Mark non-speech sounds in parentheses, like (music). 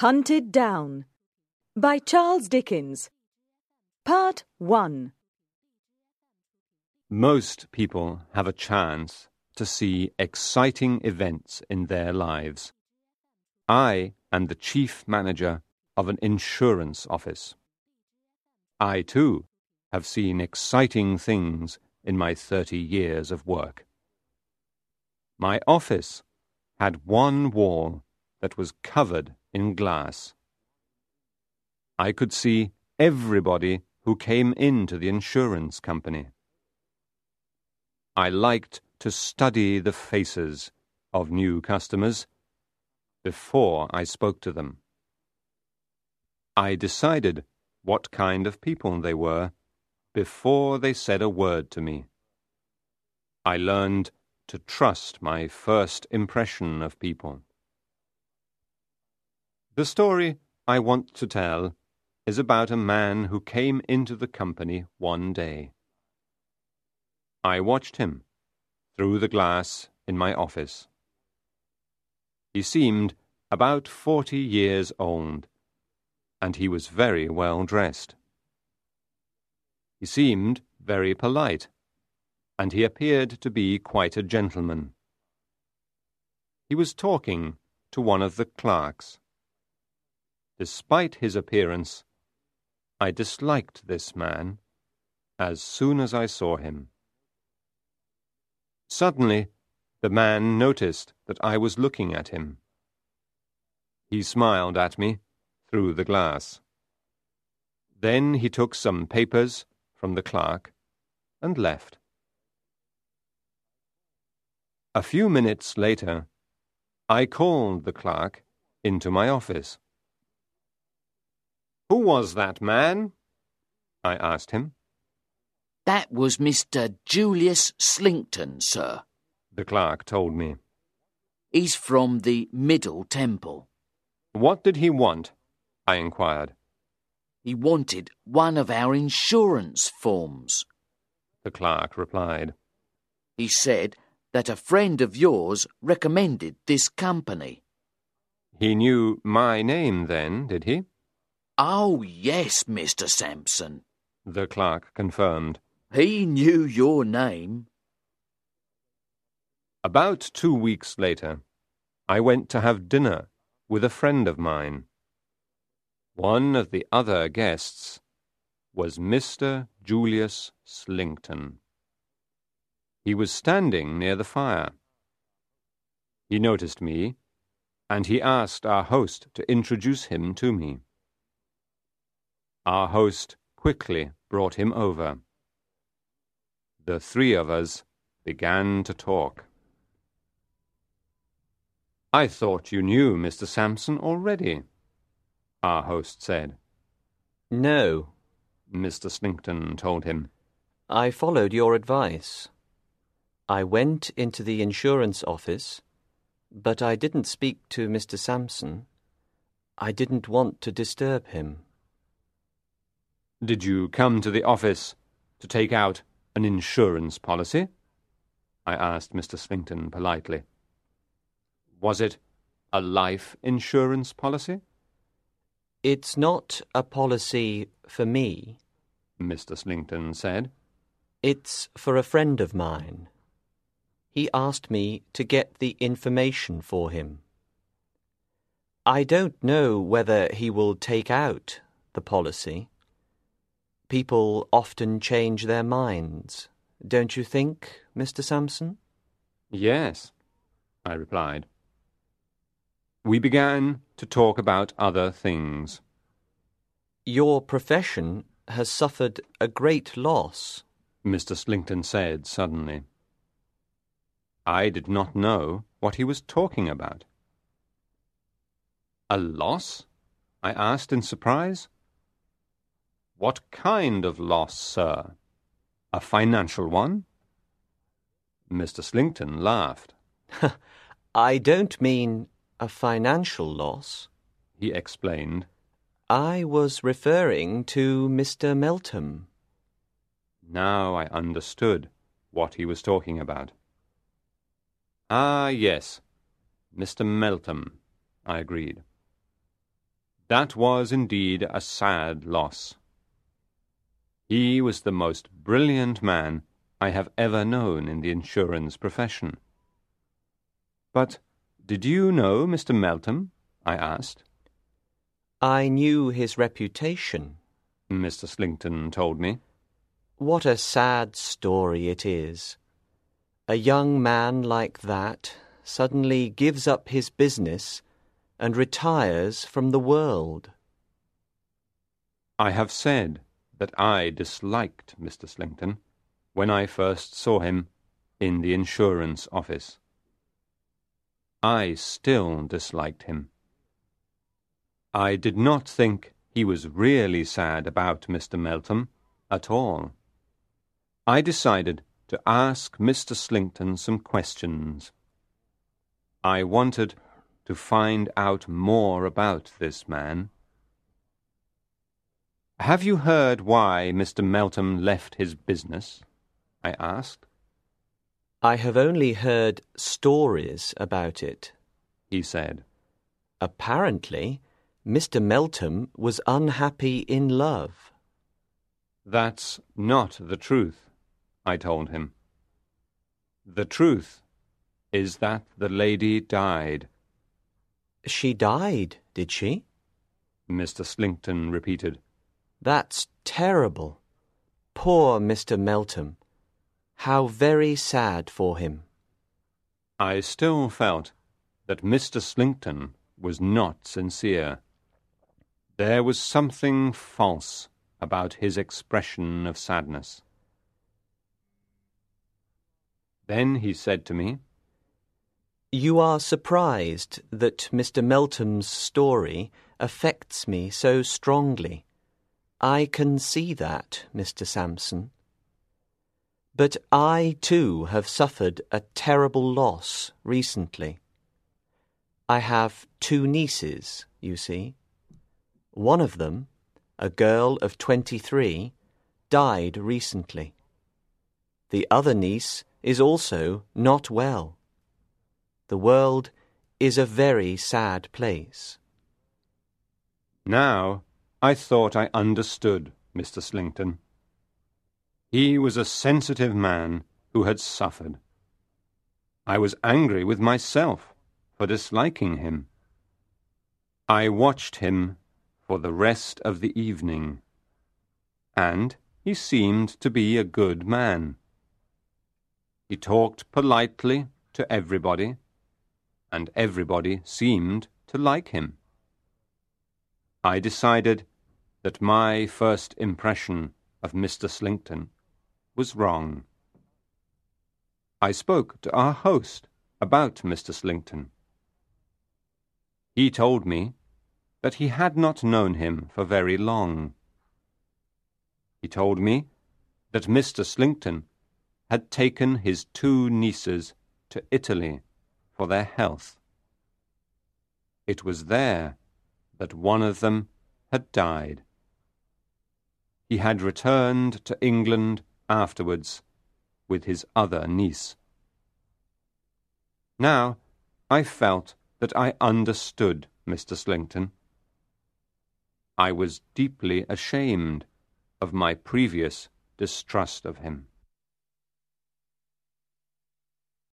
Hunted Down by Charles Dickens. Part 1 Most people have a chance to see exciting events in their lives. I am the chief manager of an insurance office. I, too, have seen exciting things in my thirty years of work. My office had one wall that was covered in glass. I could see everybody who came into the insurance company. I liked to study the faces of new customers before I spoke to them. I decided what kind of people they were before they said a word to me. I learned to trust my first impression of people. The story I want to tell is about a man who came into the company one day. I watched him through the glass in my office. He seemed about forty years old, and he was very well dressed. He seemed very polite, and he appeared to be quite a gentleman. He was talking to one of the clerks. Despite his appearance, I disliked this man as soon as I saw him. Suddenly, the man noticed that I was looking at him. He smiled at me through the glass. Then he took some papers from the clerk and left. A few minutes later, I called the clerk into my office. Who was that man? I asked him. That was Mr. Julius Slinkton, sir. The clerk told me. He's from the Middle Temple. What did he want? I inquired. He wanted one of our insurance forms. The clerk replied. He said that a friend of yours recommended this company. He knew my name then, did he? Oh, yes, Mr. Sampson. The clerk confirmed. He knew your name. About two weeks later, I went to have dinner with a friend of mine. One of the other guests was Mr. Julius Slinkton. He was standing near the fire. He noticed me, and he asked our host to introduce him to me. Our host quickly brought him over. The three of us began to talk. I thought you knew Mr. Sampson already, our host said. No, Mr. Slinkton told him. I followed your advice. I went into the insurance office, but I didn't speak to Mr. Sampson. I didn't want to disturb him. Did you come to the office to take out an insurance policy? I asked Mr. Slinkton politely. Was it a life insurance policy? It's not a policy for me, Mr. Slinkton said. It's for a friend of mine. He asked me to get the information for him. I don't know whether he will take out the policy. People often change their minds, don't you think, Mr. Sampson? Yes, I replied. We began to talk about other things. Your profession has suffered a great loss, Mr. Slinkton said suddenly. I did not know what he was talking about. A loss? I asked in surprise. What kind of loss, sir? A financial one? Mr. Slinkton laughed. (laughs) I don't mean a financial loss, he explained. I was referring to Mr. Meltham. Now I understood what he was talking about. Ah, yes, Mr. Meltham, I agreed. That was indeed a sad loss. He was the most brilliant man I have ever known in the insurance profession. But did you know Mr. Meltham? I asked. I knew his reputation, Mr. Slinkton told me. What a sad story it is. A young man like that suddenly gives up his business and retires from the world. I have said that I disliked Mr. Slinkton when I first saw him in the insurance office. I still disliked him. I did not think he was really sad about Mr. Meltham at all. I decided to ask Mr. Slinkton some questions. I wanted to find out more about this man. Have you heard why Mr. Meltham left his business? I asked. I have only heard stories about it, he said. Apparently, Mr. Meltham was unhappy in love. That's not the truth, I told him. The truth is that the lady died. She died, did she? Mr. Slinkton repeated. That's terrible. Poor Mr. Meltham. How very sad for him. I still felt that Mr. Slinkton was not sincere. There was something false about his expression of sadness. Then he said to me, You are surprised that Mr. Meltham's story affects me so strongly. I can see that, Mr. Sampson. But I too have suffered a terrible loss recently. I have two nieces, you see. One of them, a girl of 23, died recently. The other niece is also not well. The world is a very sad place. Now I thought I understood Mr. Slinkton. He was a sensitive man who had suffered. I was angry with myself for disliking him. I watched him for the rest of the evening, and he seemed to be a good man. He talked politely to everybody, and everybody seemed to like him. I decided that my first impression of Mr. Slinkton was wrong. I spoke to our host about Mr. Slinkton. He told me that he had not known him for very long. He told me that Mr. Slinkton had taken his two nieces to Italy for their health. It was there that one of them had died. He had returned to England afterwards with his other niece. Now I felt that I understood Mr. Slinkton. I was deeply ashamed of my previous distrust of him.